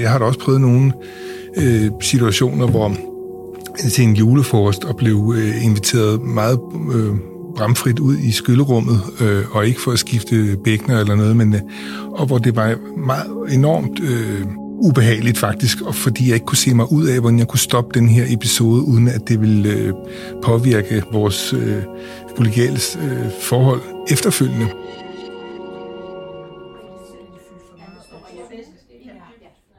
Jeg har da også prøvet nogle øh, situationer, hvor til en julefrokost og blev øh, inviteret meget øh, bramfrit ud i skyllerummet, øh, og ikke for at skifte bækkener eller noget, men øh, og hvor det var meget enormt øh, ubehageligt faktisk, og fordi jeg ikke kunne se mig ud af, hvordan jeg kunne stoppe den her episode, uden at det ville øh, påvirke vores øh, kollegiale øh, forhold efterfølgende.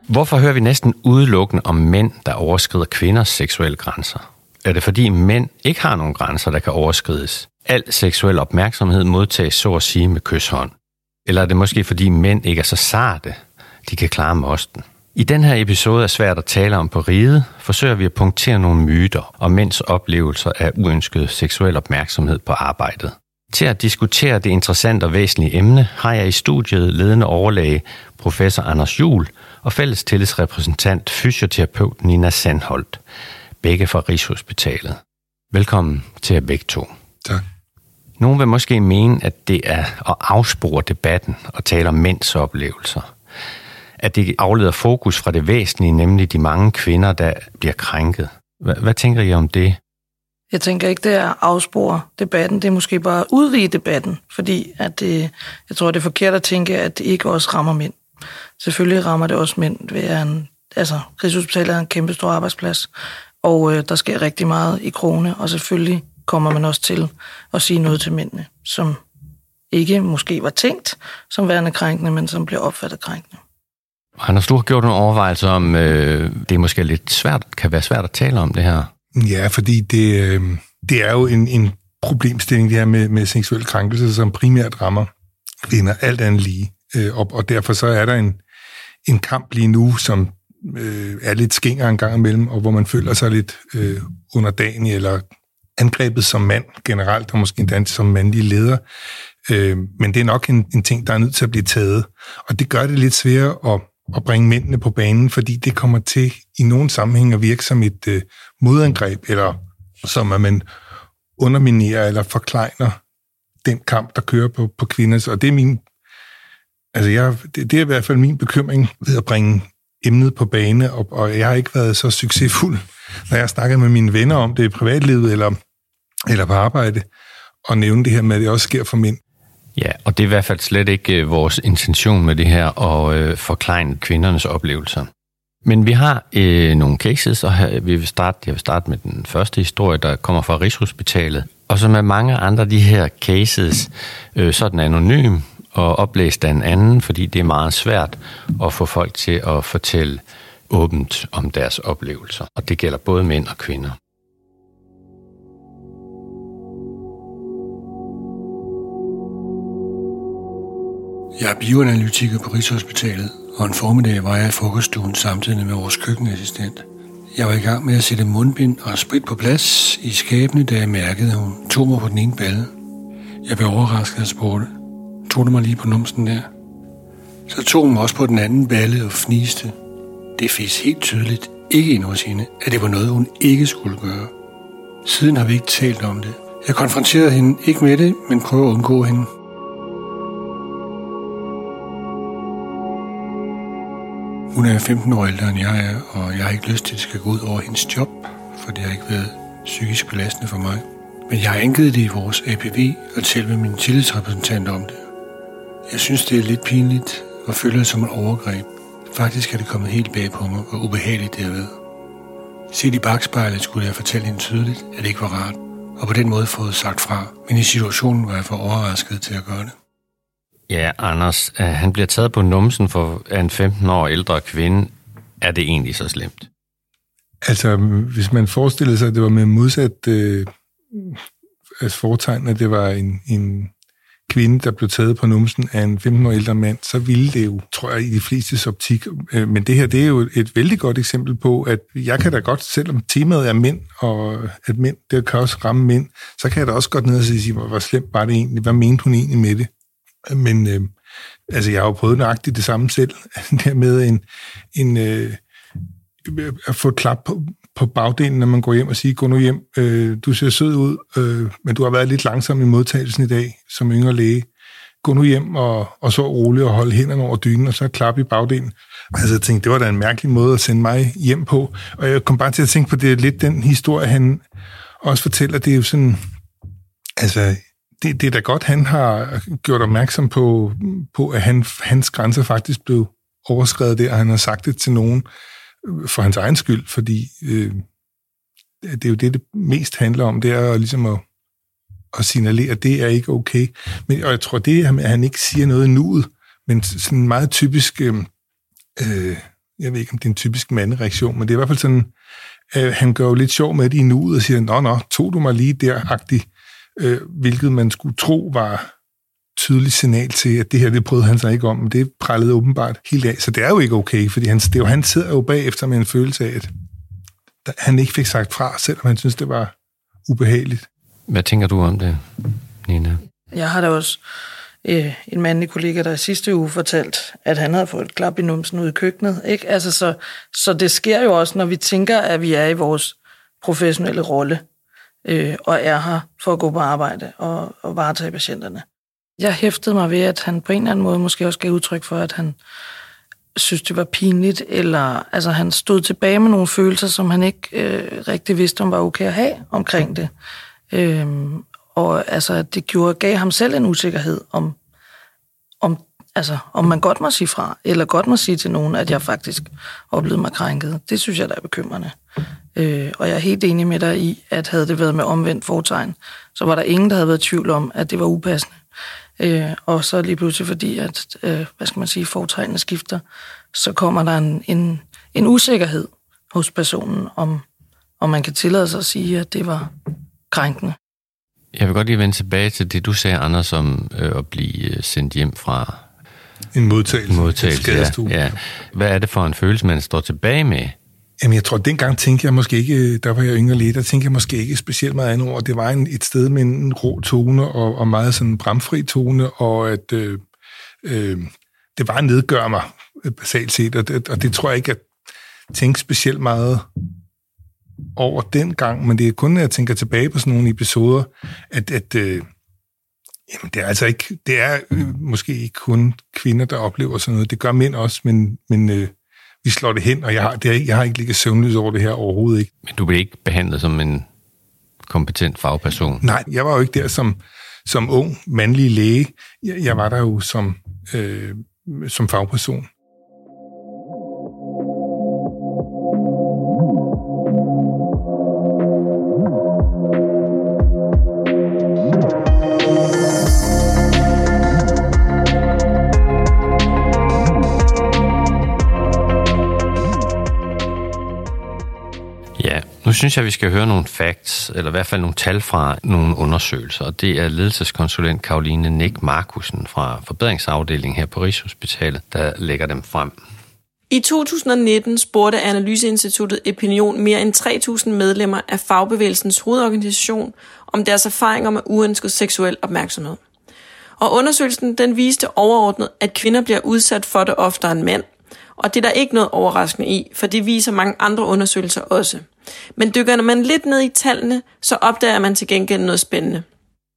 Hvorfor hører vi næsten udelukkende om mænd, der overskrider kvinders seksuelle grænser? Er det fordi mænd ikke har nogen grænser, der kan overskrides? Al seksuel opmærksomhed modtages så at sige med kysshånd. Eller er det måske fordi mænd ikke er så sarte, de kan klare mosten? I den her episode er svært at tale om på riget, forsøger vi at punktere nogle myter om mænds oplevelser af uønsket seksuel opmærksomhed på arbejdet. Til at diskutere det interessante og væsentlige emne har jeg i studiet ledende overlæge professor Anders Jul og fælles tillidsrepræsentant fysioterapeut Nina Sandholt, begge fra Rigshospitalet. Velkommen til jer begge to. Tak. Nogen vil måske mene, at det er at afspore debatten og tale om mænds oplevelser. At det afleder fokus fra det væsentlige, nemlig de mange kvinder, der bliver krænket. Hvad, hvad tænker I om det? Jeg tænker ikke, det er at afspore debatten. Det er måske bare at udvide debatten, fordi at det, jeg tror, det er forkert at tænke, at det ikke også rammer mænd. Selvfølgelig rammer det også mænd ved en, altså Rigshospitalet er en kæmpe stor arbejdsplads, og øh, der sker rigtig meget i krone, og selvfølgelig kommer man også til at sige noget til mændene, som ikke måske var tænkt som værende krænkende, men som bliver opfattet krænkende. Anders, du har gjort nogle overvejelser om, øh, det er måske lidt svært, kan være svært at tale om det her. Ja, fordi det, øh, det er jo en, en problemstilling, det her med, med seksuel krænkelse, som primært rammer kvinder alt andet lige. Øh, og, og derfor så er der en, en kamp lige nu, som øh, er lidt skinger en gang imellem, og hvor man føler sig lidt øh, underdanig eller angrebet som mand generelt, og måske endda som mandlig leder. Øh, men det er nok en, en ting, der er nødt til at blive taget. Og det gør det lidt sværere at, at bringe mændene på banen, fordi det kommer til i nogle sammenhænge at virke som et øh, modangreb, eller som at man underminerer eller forklejner den kamp, der kører på, på kvinder. Og det er min Altså, jeg, det, det er i hvert fald min bekymring ved at bringe emnet på bane, og, og jeg har ikke været så succesfuld, når jeg snakker med mine venner om det i privatlivet eller, eller på arbejde, og nævne det her med, at det også sker for mænd. Ja, og det er i hvert fald slet ikke øh, vores intention med det her at øh, forklare kvindernes oplevelser. Men vi har øh, nogle cases, og her, vi vil starte, jeg vil starte med den første historie, der kommer fra Rigshospitalet. Og som med mange andre af de her cases, øh, så er den anonym, og oplæst af en anden, fordi det er meget svært at få folk til at fortælle åbent om deres oplevelser. Og det gælder både mænd og kvinder. Jeg er bioanalytiker på Rigshospitalet, og en formiddag var jeg i frokoststuen samtidig med vores køkkenassistent. Jeg var i gang med at sætte mundbind og sprit på plads i skabene, da jeg mærkede, at hun tog mig på den ene balle. Jeg blev overrasket og spurgte, tog mig lige på numsen der. Så tog hun også på den anden balle og fniste. Det fik helt tydeligt ikke ind hos hende, at det var noget, hun ikke skulle gøre. Siden har vi ikke talt om det. Jeg konfronterede hende ikke med det, men prøvede at undgå hende. Hun er 15 år ældre end jeg er, og jeg har ikke lyst til, at det skal gå ud over hendes job, for det har ikke været psykisk belastende for mig. Men jeg har angivet det i vores APV og talt med min tillidsrepræsentant om det. Jeg synes, det er lidt pinligt og føler det som et overgreb. Faktisk er det kommet helt bag på mig, hvor ubehageligt det har været. Set i bagspejlet skulle jeg fortælle hende tydeligt, at det ikke var rart, og på den måde fået sagt fra. Men i situationen var jeg for overrasket til at gøre det. Ja, Anders, øh, han bliver taget på numsen for en 15 år ældre kvinde. Er det egentlig så slemt? Altså, hvis man forestillede sig, at det var med modsat øh, altså foretegn, at det var en, en kvinde, der blev taget på numsen af en 15 år ældre mand, så ville det jo, tror jeg, i de fleste optik. Øh, men det her, det er jo et vældig godt eksempel på, at jeg kan da godt, selvom temaet er mænd, og at mænd, det kan også ramme mænd, så kan jeg da også godt ned og sige, hvor slemt var det egentlig, hvad mente hun egentlig med det? Men øh, altså, jeg har jo prøvet nøjagtigt det samme selv, der med en, en øh, at få et klap på, på bagdelen, når man går hjem og siger, gå nu hjem, øh, du ser sød ud, øh, men du har været lidt langsom i modtagelsen i dag som yngre læge. gå nu hjem og, og så roligt og holde hænderne over dynen, og så klappe i bagdelen. Altså, jeg tænkte, det var da en mærkelig måde at sende mig hjem på. Og jeg kom bare til at tænke på, det lidt den historie, han også fortæller. Det er jo sådan, altså, det, det er da godt, han har gjort opmærksom på, på at han, hans grænser faktisk blev overskrevet der, og han har sagt det til nogen for hans egen skyld, fordi øh, det er jo det, det mest handler om, det er ligesom at, at signalere, at det er ikke okay. Men, og jeg tror, det er, at han ikke siger noget nuet, men sådan en meget typisk, øh, øh, jeg ved ikke, om det er en typisk mandereaktion, men det er i hvert fald sådan, øh, han gør jo lidt sjov med det i nuet og siger, nå, nå, tog du mig lige der-agtigt, øh, hvilket man skulle tro var tydeligt signal til, at det her, det prøvede han sig ikke om, men det prallede åbenbart helt af. Så det er jo ikke okay, fordi han, det er jo, han sidder jo bagefter med en følelse af, at han ikke fik sagt fra, selvom han synes, det var ubehageligt. Hvad tænker du om det, Nina? Jeg har da også øh, en mandlig kollega, der sidste uge fortalt, at han havde fået et klap i numsen ude i køkkenet. Ikke? Altså, så, så det sker jo også, når vi tænker, at vi er i vores professionelle rolle, øh, og er her for at gå på arbejde og, og varetage patienterne. Jeg hæftede mig ved, at han på en eller anden måde måske også gav udtryk for, at han synes, det var pinligt, eller altså, han stod tilbage med nogle følelser, som han ikke øh, rigtig vidste, om var okay at have omkring det. Øhm, og altså, det gjorde, gav ham selv en usikkerhed om, om, altså, om man godt må sige fra, eller godt må sige til nogen, at jeg faktisk oplevede mig krænket. Det synes jeg, der er bekymrende. Øh, og jeg er helt enig med dig i, at havde det været med omvendt fortegn, så var der ingen, der havde været i tvivl om, at det var upassende. Øh, og så lige pludselig, fordi at, øh, hvad skal man sige, fortegnene skifter, så kommer der en, en, en usikkerhed hos personen, om, om man kan tillade sig at sige, at det var krænkende. Jeg vil godt lige vende tilbage til det, du sagde, Anders, om øh, at blive øh, sendt hjem fra en modtagelse. En modtagelse, ja, ja. Hvad er det for en følelse, man står tilbage med? Jamen, jeg tror, at dengang tænkte jeg måske ikke, øh, der var jeg yngre lidt, der tænkte jeg måske ikke specielt meget andet over. Det var en, et sted med en rå tone og, og meget sådan bramfri tone, og at øh, øh, det var nedgør mig, basalt set, og det, og det tror jeg ikke, at jeg tænkte specielt meget over den gang, men det er kun, når jeg tænker tilbage på sådan nogle episoder, at, at øh, jamen, det er altså ikke, det er øh, måske ikke kun kvinder, der oplever sådan noget. Det gør mænd også, men, men øh, vi slår det hen, og jeg har, det er, jeg har ikke ligget søvnløs over det her overhovedet ikke. Men du bliver ikke behandlet som en kompetent fagperson? Nej, jeg var jo ikke der som, som ung mandlig læge. Jeg, jeg var der jo som, øh, som fagperson. Synes jeg, vi skal høre nogle facts, eller i hvert fald nogle tal fra nogle undersøgelser. Og det er ledelseskonsulent Karoline Nick Markusen fra forbedringsafdelingen her på Rigshospitalet, der lægger dem frem. I 2019 spurgte Analyseinstituttet Opinion mere end 3.000 medlemmer af fagbevægelsens hovedorganisation om deres erfaringer med uønsket seksuel opmærksomhed. Og undersøgelsen den viste overordnet, at kvinder bliver udsat for det oftere end mænd, og det er der ikke noget overraskende i, for det viser mange andre undersøgelser også. Men dykker man lidt ned i tallene, så opdager man til gengæld noget spændende.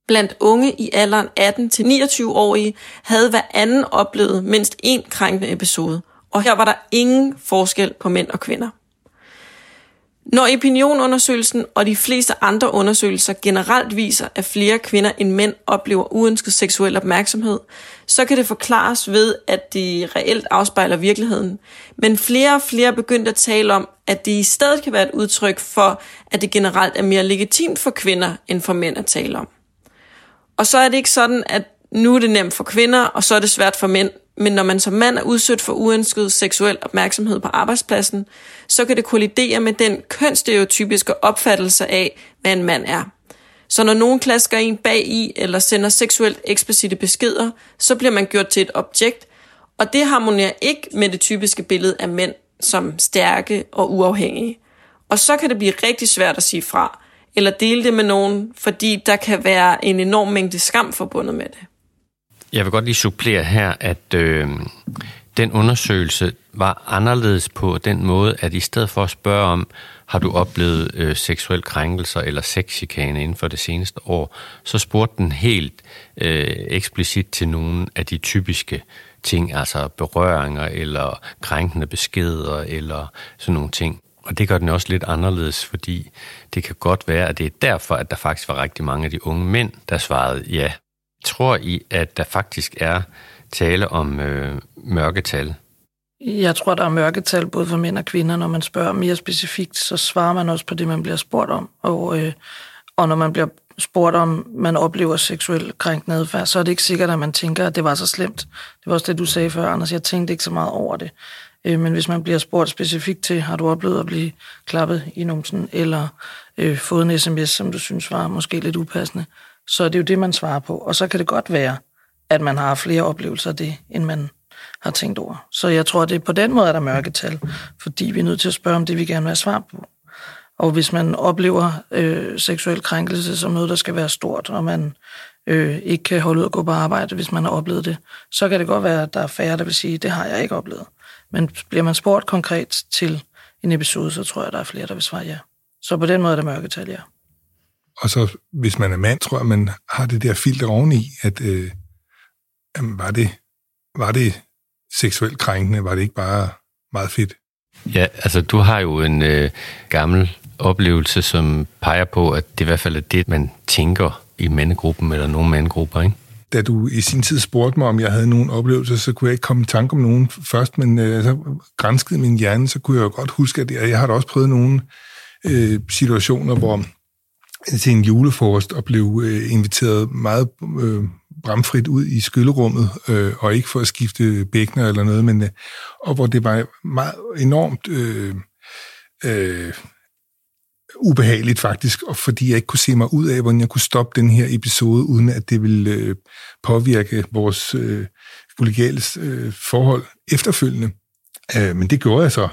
Blandt unge i alderen 18-29-årige havde hver anden oplevet mindst én krænkende episode, og her var der ingen forskel på mænd og kvinder. Når opinionundersøgelsen og de fleste andre undersøgelser generelt viser, at flere kvinder end mænd oplever uønsket seksuel opmærksomhed, så kan det forklares ved, at de reelt afspejler virkeligheden. Men flere og flere begyndte at tale om, at det i stedet kan være et udtryk for, at det generelt er mere legitimt for kvinder end for mænd at tale om. Og så er det ikke sådan, at nu er det nemt for kvinder, og så er det svært for mænd. Men når man som mand er udsat for uønsket seksuel opmærksomhed på arbejdspladsen, så kan det kollidere med den kønsstereotypiske opfattelse af, hvad en mand er. Så når nogen klasker en bag i eller sender seksuelt eksplicite beskeder, så bliver man gjort til et objekt, og det harmonerer ikke med det typiske billede af mænd som stærke og uafhængige. Og så kan det blive rigtig svært at sige fra, eller dele det med nogen, fordi der kan være en enorm mængde skam forbundet med det. Jeg vil godt lige supplere her, at øh, den undersøgelse var anderledes på den måde, at i stedet for at spørge om, har du oplevet øh, seksuel krænkelser eller sexchikane inden for det seneste år, så spurgte den helt øh, eksplicit til nogle af de typiske ting, altså berøringer eller krænkende beskeder eller sådan nogle ting. Og det gør den også lidt anderledes, fordi det kan godt være, at det er derfor, at der faktisk var rigtig mange af de unge mænd, der svarede ja. Tror I, at der faktisk er tale om øh, mørketal? Jeg tror, der er mørketal både for mænd og kvinder. Når man spørger mere specifikt, så svarer man også på det, man bliver spurgt om. Og, øh, og når man bliver spurgt om, man oplever seksuel krænkende adfærd, så er det ikke sikkert, at man tænker, at det var så slemt. Det var også det, du sagde før, Anders. Jeg tænkte ikke så meget over det. Øh, men hvis man bliver spurgt specifikt til, har du oplevet at blive klappet i numsen, eller øh, fået en sms, som du synes var måske lidt upassende, så er det jo det, man svarer på. Og så kan det godt være, at man har flere oplevelser af det, end man har tænkt over. Så jeg tror, at det er på den måde, at der er mørketal, fordi vi er nødt til at spørge om det, vi gerne vil have svar på. Og hvis man oplever øh, seksuel krænkelse som noget, der skal være stort, og man øh, ikke kan holde ud at gå på arbejde, hvis man har oplevet det, så kan det godt være, at der er færre, der vil sige, det har jeg ikke oplevet. Men bliver man spurgt konkret til en episode, så tror jeg, der er flere, der vil svare ja. Så på den måde er der mørketal, ja. Og så, hvis man er mand, tror jeg, man har det der filter oveni, at øh, jamen, var, det, var det seksuelt krænkende? Var det ikke bare meget fedt? Ja, altså du har jo en øh, gammel oplevelse, som peger på, at det i hvert fald er det, man tænker i mandegruppen eller nogle mandegrupper, ikke? Da du i sin tid spurgte mig, om jeg havde nogen oplevelser, så kunne jeg ikke komme i tanke om nogen først, men øh, så grænskede min hjerne, så kunne jeg jo godt huske, at jeg, jeg har da også prøvet nogle øh, situationer, hvor til en julefrokost og blev øh, inviteret meget øh, bramfrit ud i skyllerummet, øh, og ikke for at skifte bækner eller noget, men øh, og hvor det var meget enormt øh, øh, ubehageligt faktisk, og fordi jeg ikke kunne se mig ud af, hvordan jeg kunne stoppe den her episode, uden at det ville øh, påvirke vores øh, kollegiale øh, forhold efterfølgende. Øh, men det gjorde jeg så,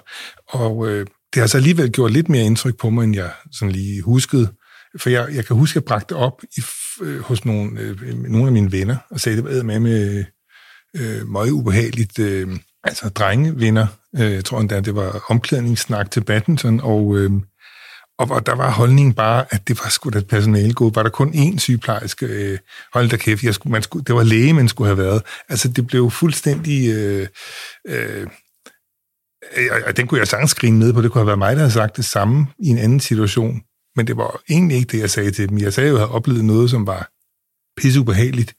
og øh, det har så alligevel gjort lidt mere indtryk på mig, end jeg sådan lige huskede. For jeg, jeg kan huske, at jeg bragte op i, øh, hos nogle, øh, nogle af mine venner, og sagde, det var med med øh, meget ubehageligt, øh, altså drengevenner, øh, jeg tror endda, det var omklædningssnak til badminton, og, øh, og, og der var holdningen bare, at det var sgu da et personalegod. Var der kun én sygeplejerske? Øh, hold da kæft, jeg skulle, man skulle, det var læge, man skulle have været. Altså, det blev fuldstændig... Øh, øh, og den kunne jeg sagtens skrive ned på. Det kunne have været mig, der havde sagt det samme i en anden situation. Men det var egentlig ikke det, jeg sagde til dem. Jeg sagde jo, at jeg havde oplevet noget, som var pisseubehageligt,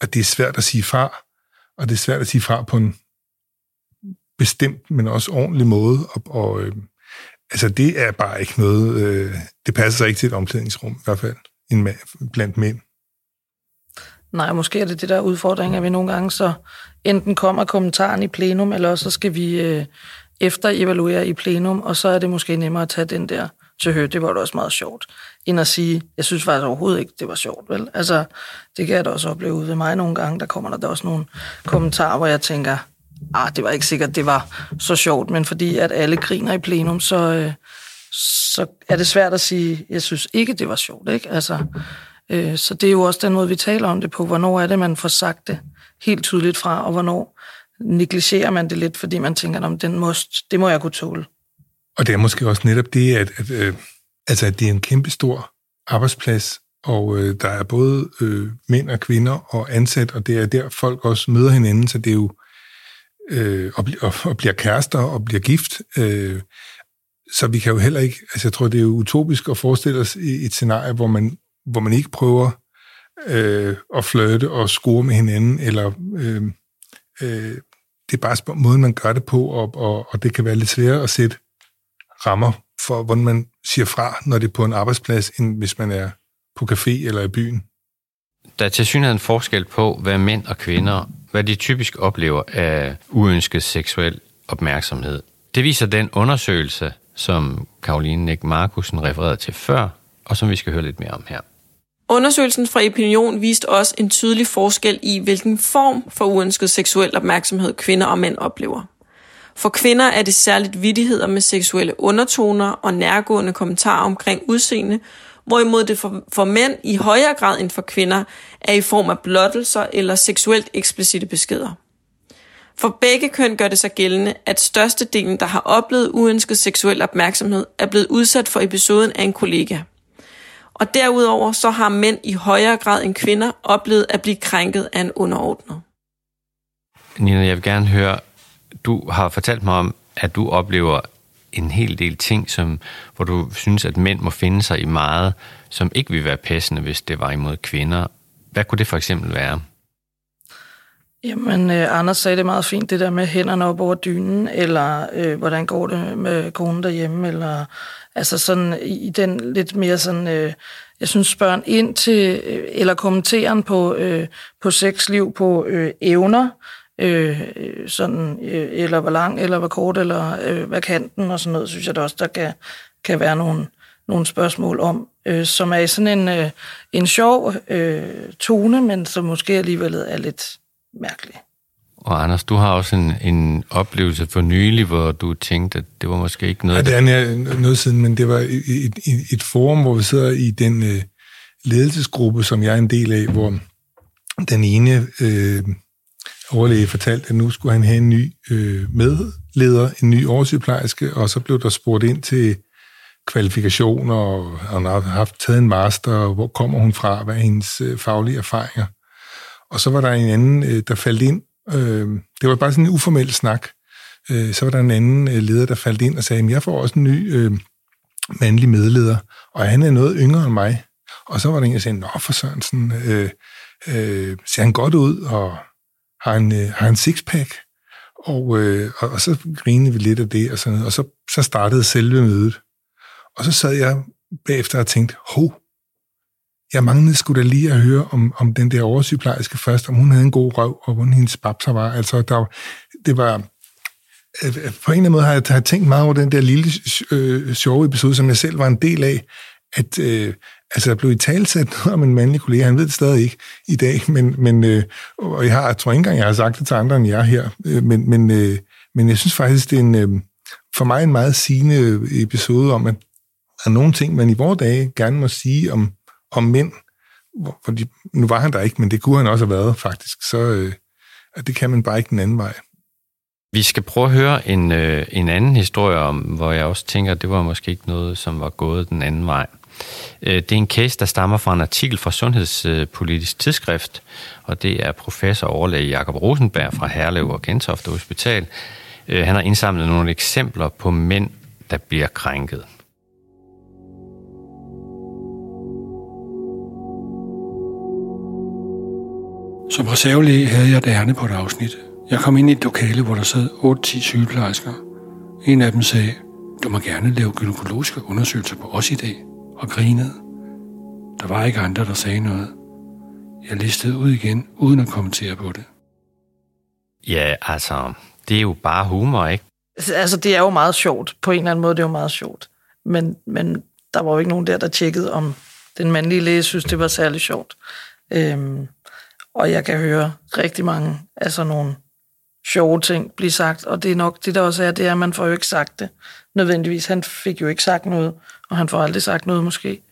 og det er svært at sige fra, og det er svært at sige fra på en bestemt, men også ordentlig måde. Og, og øh, altså, det er bare ikke noget, øh, det passer sig ikke til et omklædningsrum, i hvert fald en, blandt mænd. Nej, måske er det det der udfordring, at vi nogle gange så enten kommer kommentaren i plenum, eller så skal vi øh, efter evaluere i plenum, og så er det måske nemmere at tage den der til høre, det var da også meget sjovt, end at sige, jeg synes faktisk overhovedet ikke, det var sjovt, vel? Altså, det kan jeg da også opleve ved mig nogle gange, der kommer der da også nogle kommentarer, hvor jeg tænker, ah, det var ikke sikkert, det var så sjovt, men fordi at alle griner i plenum, så, øh, så er det svært at sige, jeg synes ikke, det var sjovt, ikke? Altså, øh, så det er jo også den måde, vi taler om det på, hvornår er det, man får sagt det helt tydeligt fra, og hvornår negligerer man det lidt, fordi man tænker, om den most, det må jeg kunne tåle. Og det er måske også netop det, at, at, øh, altså, at det er en kæmpestor arbejdsplads, og øh, der er både øh, mænd og kvinder og ansat, og det er der, folk også møder hinanden, så det er jo øh, og, og, og bliver kærester og bliver gift. Øh, så vi kan jo heller ikke, altså jeg tror, det er jo utopisk at forestille os et scenarie, hvor man, hvor man ikke prøver øh, at flirte og score med hinanden, eller øh, øh, det er bare måden, man gør det på, og, og, og det kan være lidt sværere at sætte rammer for, hvordan man siger fra, når det er på en arbejdsplads, end hvis man er på café eller i byen. Der er til synligheden forskel på, hvad mænd og kvinder, hvad de typisk oplever af uønsket seksuel opmærksomhed. Det viser den undersøgelse, som Karoline Nick Markusen refererede til før, og som vi skal høre lidt mere om her. Undersøgelsen fra Opinion viste også en tydelig forskel i, hvilken form for uønsket seksuel opmærksomhed kvinder og mænd oplever. For kvinder er det særligt vidtigheder med seksuelle undertoner og nærgående kommentarer omkring udseende, hvorimod det for, for mænd i højere grad end for kvinder er i form af blottelser eller seksuelt eksplicite beskeder. For begge køn gør det sig gældende, at størstedelen, der har oplevet uønsket seksuel opmærksomhed, er blevet udsat for episoden af en kollega. Og derudover så har mænd i højere grad end kvinder oplevet at blive krænket af en underordnet. Nina, jeg vil gerne høre, du har fortalt mig om, at du oplever en hel del ting, som, hvor du synes, at mænd må finde sig i meget, som ikke vil være passende, hvis det var imod kvinder. Hvad kunne det for eksempel være? Jamen, øh, Anders sagde det meget fint, det der med hænderne op over dynen, eller øh, hvordan går det med konen derhjemme, eller altså sådan i den lidt mere sådan, øh, jeg synes spørgen ind til, øh, eller kommenteren på, øh, på sexliv, på øh, evner, øh, sådan, øh, eller hvor lang, eller hvor kort, eller øh, hvad kan den, og sådan noget, synes jeg da også, der kan, kan være nogle, nogle spørgsmål om, øh, som er i sådan en, øh, en sjov øh, tone, men som måske alligevel er lidt mærkelig. Og Anders, du har også en, en oplevelse for nylig, hvor du tænkte, at det var måske ikke noget... Ja, det er noget siden, men det var et, et, et forum, hvor vi sidder i den øh, ledelsesgruppe, som jeg er en del af, hvor den ene øh, overlæge fortalte, at nu skulle han have en ny øh, medleder, en ny oversygeplejerske, og så blev der spurgt ind til kvalifikationer, og han har haft taget en master, og hvor kommer hun fra, hvad er hendes øh, faglige erfaringer. Og så var der en anden, øh, der faldt ind. Øh, det var bare sådan en uformel snak. Øh, så var der en anden leder, der faldt ind og sagde, jeg får også en ny øh, mandlig medleder, og han er noget yngre end mig. Og så var der en, der sagde, nå for Sørensen, øh, øh, ser han godt ud, og har en, øh, har en sixpack? Og, øh, og, og så grinede vi lidt af det, og, sådan noget, og så, så startede selve mødet. Og så sad jeg bagefter og tænkte, hov, jeg manglede skulle da lige at høre om, om den der oversygeplejerske først, om hun havde en god røv, og hvordan hendes babser var. Altså, der, det var... Øh, øh, på en eller anden måde har jeg, har jeg tænkt meget over den der lille øh, sjove episode, som jeg selv var en del af, at øh, altså, der blev i talsat noget om en mandlig kollega. Han ved det stadig ikke i dag, men, men øh, og jeg, har, jeg tror ikke engang, jeg har sagt det til andre end jer her, øh, men, men, øh, men jeg synes faktisk, det er en, øh, for mig en meget sigende episode om, at der er nogle ting, man i vores dage gerne må sige om, om mænd, fordi nu var han der ikke, men det kunne han også have været faktisk, så øh, det kan man bare ikke den anden vej. Vi skal prøve at høre en, øh, en anden historie om, hvor jeg også tænker, at det var måske ikke noget, som var gået den anden vej. Øh, det er en case, der stammer fra en artikel fra Sundhedspolitisk Tidsskrift, og det er professor overlæge Jakob Rosenberg fra Herlev og Gentofte Hospital. Øh, han har indsamlet nogle eksempler på mænd, der bliver krænket. Som reservelæge havde jeg et ærne på et afsnit. Jeg kom ind i et lokale, hvor der sad 8-10 sygeplejersker. En af dem sagde, du må gerne lave gynækologiske undersøgelser på os i dag, og grinede. Der var ikke andre, der sagde noget. Jeg listede ud igen, uden at kommentere på det. Ja, altså, det er jo bare humor, ikke? Altså, det er jo meget sjovt. På en eller anden måde, det er jo meget sjovt. Men, men der var jo ikke nogen der, der tjekkede, om den mandlige læge synes, det var særlig sjovt. Øhm, og jeg kan høre rigtig mange af sådan nogle sjove ting blive sagt, og det er nok det, der også er, det er, at man får jo ikke sagt det nødvendigvis. Han fik jo ikke sagt noget, og han får aldrig sagt noget måske.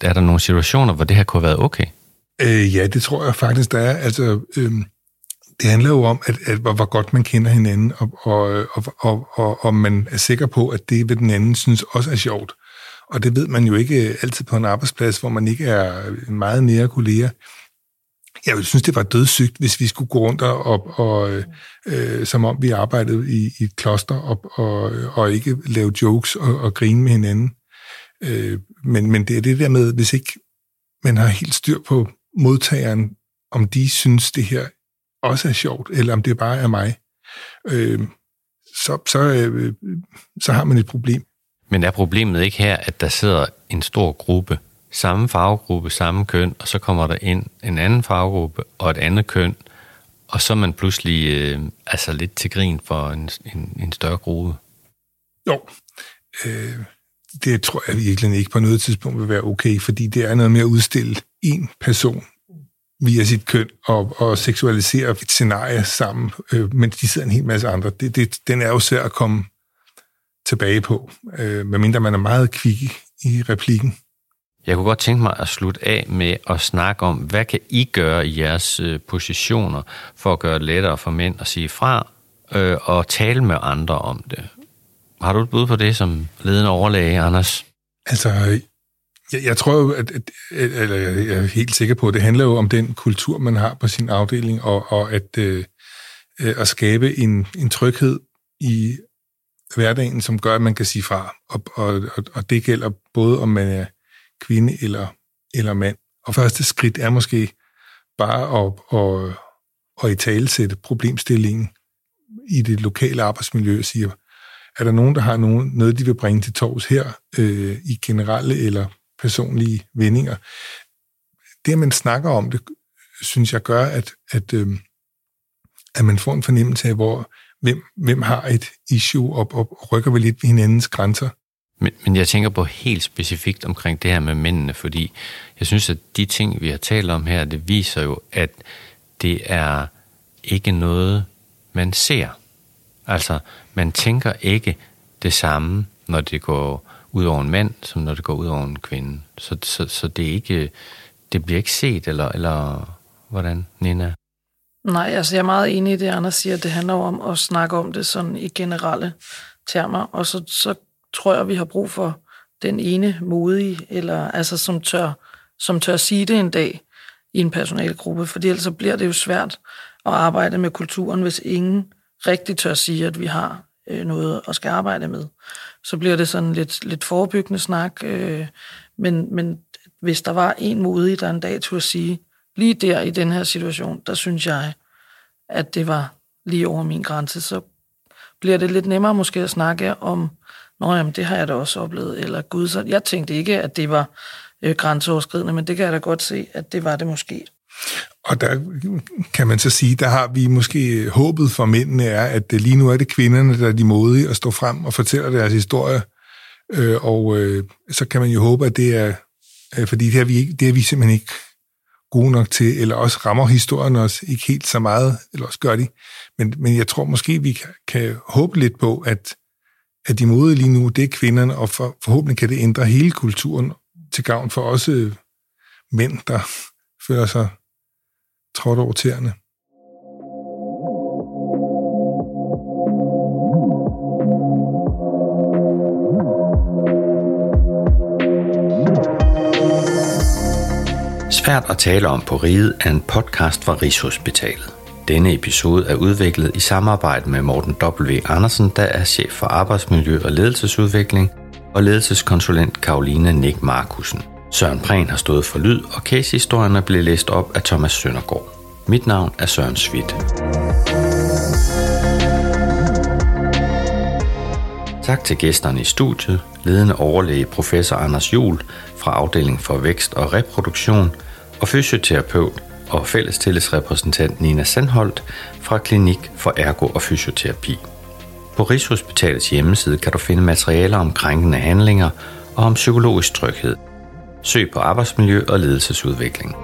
Er der nogle situationer, hvor det her kunne have været okay? Øh, ja, det tror jeg faktisk, der er. Altså, øh, det handler jo om, at, at hvor, hvor godt man kender hinanden, og, og, og, og, og, og man er sikker på, at det ved den anden synes også er sjovt. Og det ved man jo ikke altid på en arbejdsplads, hvor man ikke er meget nære kolleger. Jeg ville synes, det var dødssygt, hvis vi skulle gå rundt og, og, og øh, som om vi arbejdede i, i et kloster, og, og, og ikke lave jokes og, og grine med hinanden. Øh, men, men det er det der med, hvis ikke man har helt styr på modtageren, om de synes, det her også er sjovt, eller om det bare er mig, øh, så, så, øh, så har man et problem. Men er problemet ikke her, at der sidder en stor gruppe, samme farvegruppe, samme køn, og så kommer der ind en anden farvegruppe og et andet køn, og så er man pludselig øh, altså lidt til grin for en, en, en større gruppe? Jo, øh, det tror jeg virkelig ikke på noget tidspunkt vil være okay, fordi det er noget med at udstille en person via sit køn og, og seksualisere et scenarie sammen, øh, mens de sidder en hel masse andre. Det, det, den er jo svær at komme tilbage på, øh, medmindre man er meget kvik i replikken. Jeg kunne godt tænke mig at slutte af med at snakke om, hvad kan I gøre i jeres øh, positioner for at gøre det lettere for mænd at sige fra øh, og tale med andre om det. Har du et bud på det som ledende overlæge, Anders? Altså, jeg, jeg tror jo, at, at, eller jeg er helt sikker på, at det handler jo om den kultur, man har på sin afdeling, og, og at, øh, øh at skabe en, en tryghed i hverdagen, som gør, at man kan sige fra. Og, og, og det gælder både, om man er kvinde eller, eller mand. Og første skridt er måske bare at, at, at i talesætte problemstillingen i det lokale arbejdsmiljø og sige, er der nogen, der har nogen, noget, de vil bringe til tors her øh, i generelle eller personlige vendinger? Det, at man snakker om det, synes jeg gør, at, at, øh, at man får en fornemmelse af, hvor, hvem, hvem har et issue og, og rykker vi lidt ved hinandens grænser. Men, men jeg tænker på helt specifikt omkring det her med mændene, fordi jeg synes, at de ting, vi har talt om her, det viser jo, at det er ikke noget, man ser. Altså, man tænker ikke det samme, når det går ud over en mand, som når det går ud over en kvinde. Så, så, så det, er ikke, det bliver ikke set, eller, eller hvordan, Nina? Nej, altså jeg er meget enig i det, Anders siger. Det handler jo om at snakke om det sådan i generelle termer, og så, så tror jeg, vi har brug for den ene modige, eller altså som tør, som tør sige det en dag i en personalgruppe, for ellers så bliver det jo svært at arbejde med kulturen, hvis ingen rigtig tør sige, at vi har øh, noget at skal arbejde med. Så bliver det sådan lidt, lidt forebyggende snak, øh, men, men hvis der var en modig, der en dag turde sige, lige der i den her situation, der synes jeg, at det var lige over min grænse, så bliver det lidt nemmere måske at snakke om, nå jamen, det har jeg da også oplevet, eller gud, så jeg tænkte ikke, at det var øh, grænseoverskridende, men det kan jeg da godt se, at det var det måske. Og der kan man så sige, der har vi måske øh, håbet for mændene er, at øh, lige nu er det kvinderne, der er de modige at stå frem og fortæller deres historie. Øh, og øh, så kan man jo håbe, at det er, øh, fordi det er, vi ikke, det er vi simpelthen ikke gode nok til, eller også rammer historien os ikke helt så meget, eller også gør de. Men, men jeg tror måske, vi kan, kan håbe lidt på, at, at de modige lige nu, det er kvinderne, og for, forhåbentlig kan det ændre hele kulturen til gavn for også mænd, der føler sig trådt over tæerne. Svært at tale om på riget er en podcast fra Rigshospitalet. Denne episode er udviklet i samarbejde med Morten W. Andersen, der er chef for arbejdsmiljø og ledelsesudvikling, og ledelseskonsulent Karoline Nick Markusen. Søren Prehn har stået for lyd, og casehistorierne blev læst op af Thomas Søndergaard. Mit navn er Søren Svit. Tak til gæsterne i studiet, ledende overlæge professor Anders Jul fra afdelingen for vækst og reproduktion, og fysioterapeut og fællestillidsrepræsentant Nina Sandholt fra Klinik for Ergo og Fysioterapi. På Rigshospitalets hjemmeside kan du finde materialer om krænkende handlinger og om psykologisk tryghed – Søg på arbejdsmiljø og ledelsesudvikling.